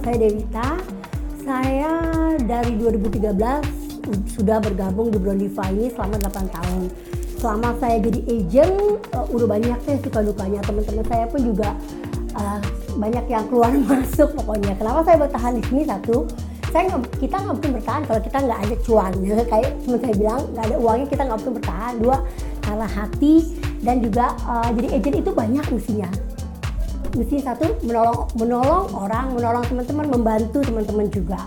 Dewita. Saya dari 2013 sudah bergabung di Brodiva ini selama 8 tahun. Selama saya jadi agent, uh, udah banyak saya suka dukanya. Teman-teman saya pun juga uh, banyak yang keluar masuk pokoknya. Kenapa saya bertahan di sini satu? Saya nggak, kita nggak mungkin bertahan kalau kita nggak ada cuannya. Kayak teman saya bilang nggak ada uangnya kita nggak mungkin bertahan. Dua karena hati dan juga uh, jadi agent itu banyak misinya misi satu menolong menolong orang, menolong teman-teman, membantu teman-teman juga.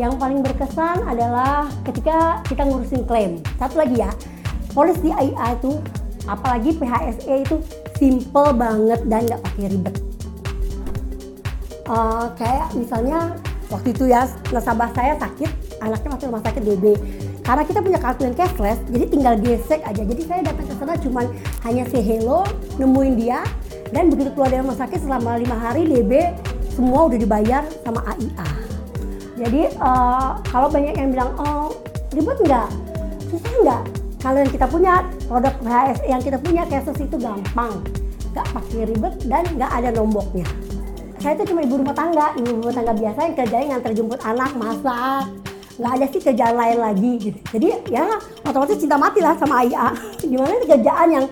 Yang paling berkesan adalah ketika kita ngurusin klaim. Satu lagi ya, polis di AIA itu, apalagi PHSE itu simple banget dan nggak pakai ribet. Uh, kayak misalnya waktu itu ya nasabah saya sakit, anaknya masuk rumah sakit DB. Karena kita punya kartu yang cashless, jadi tinggal gesek aja. Jadi saya datang ke sana cuman hanya say hello, nemuin dia, dan begitu keluar dari rumah sakit selama lima hari DB semua udah dibayar sama AIA jadi uh, kalau banyak yang bilang oh ribet nggak? Susah nggak? Kalau yang kita punya produk HS yang kita punya cases itu gampang. Nggak pakai ribet dan nggak ada nomboknya. Saya itu cuma ibu rumah tangga ibu rumah tangga biasa yang kerjanya nganter jemput anak masak. Nggak ada sih kerjaan lain lagi gitu. Jadi ya otomatis cinta mati lah sama AIA gimana kerjaan yang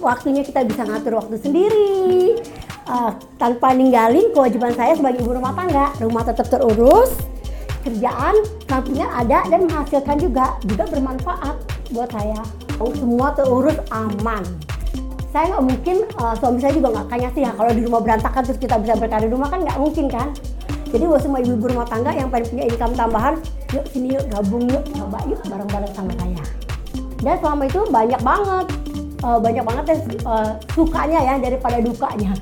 waktunya kita bisa ngatur waktu sendiri. Uh, tanpa ninggalin kewajiban saya sebagai ibu rumah tangga. Rumah tetap terurus kerjaan sampingan ada dan menghasilkan juga juga bermanfaat buat saya. Semua terurus aman. Saya nggak mungkin uh, suami saya juga nggak kaya sih ya kalau di rumah berantakan terus kita bisa berkarya di rumah kan nggak mungkin kan? Jadi buat semua ibu-ibu rumah tangga yang pengen punya income tambahan yuk sini yuk gabung yuk coba yuk bareng-bareng sama saya. Dan selama itu banyak banget uh, banyak banget yang uh, sukanya ya daripada dukanya.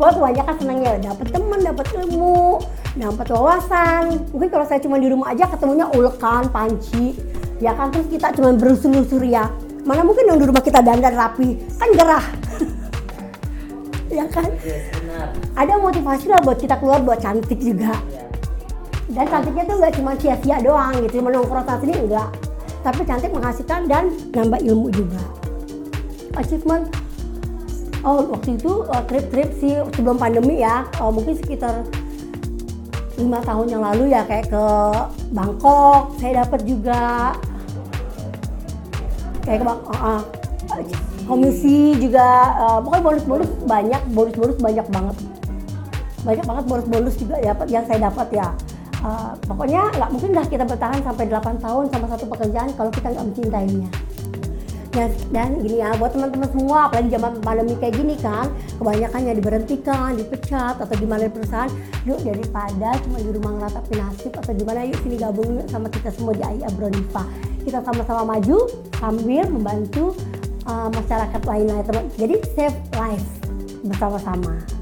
Wah kebanyakan senangnya dapat teman, dapat ilmu, dapat wawasan. Mungkin kalau saya cuma di rumah aja ketemunya ulekan, panci, ya kan terus kita cuma berusur-usur ya. Mana mungkin yang di rumah kita dandan rapi, kan gerah. ya kan? Ada motivasi lah buat kita keluar buat cantik juga. Dan cantiknya tuh nggak cuma sia-sia doang gitu, menongkrong saat ini enggak. Tapi cantik menghasilkan dan nambah ilmu juga achievement. Oh waktu itu uh, trip-trip sih sebelum pandemi ya. Oh, mungkin sekitar lima tahun yang lalu ya kayak ke Bangkok. Saya dapat juga kayak ke Bangkok uh, komisi juga. Uh, pokoknya bonus-bonus banyak bonus-bonus banyak banget. Banyak banget bonus-bonus juga dapat yang saya dapat ya. Uh, pokoknya nggak mungkin dah kita bertahan sampai 8 tahun sama satu pekerjaan kalau kita nggak mencintainya dan, dan gini ya buat teman-teman semua apalagi zaman pandemi kayak gini kan kebanyakan yang diberhentikan dipecat atau gimana di perusahaan. Yuk daripada cuma di rumah ngeratapi nasib atau gimana yuk sini gabung sama kita semua di AI Abronifa. Kita sama-sama maju sambil membantu uh, masyarakat lain-lain. Teman jadi save life bersama-sama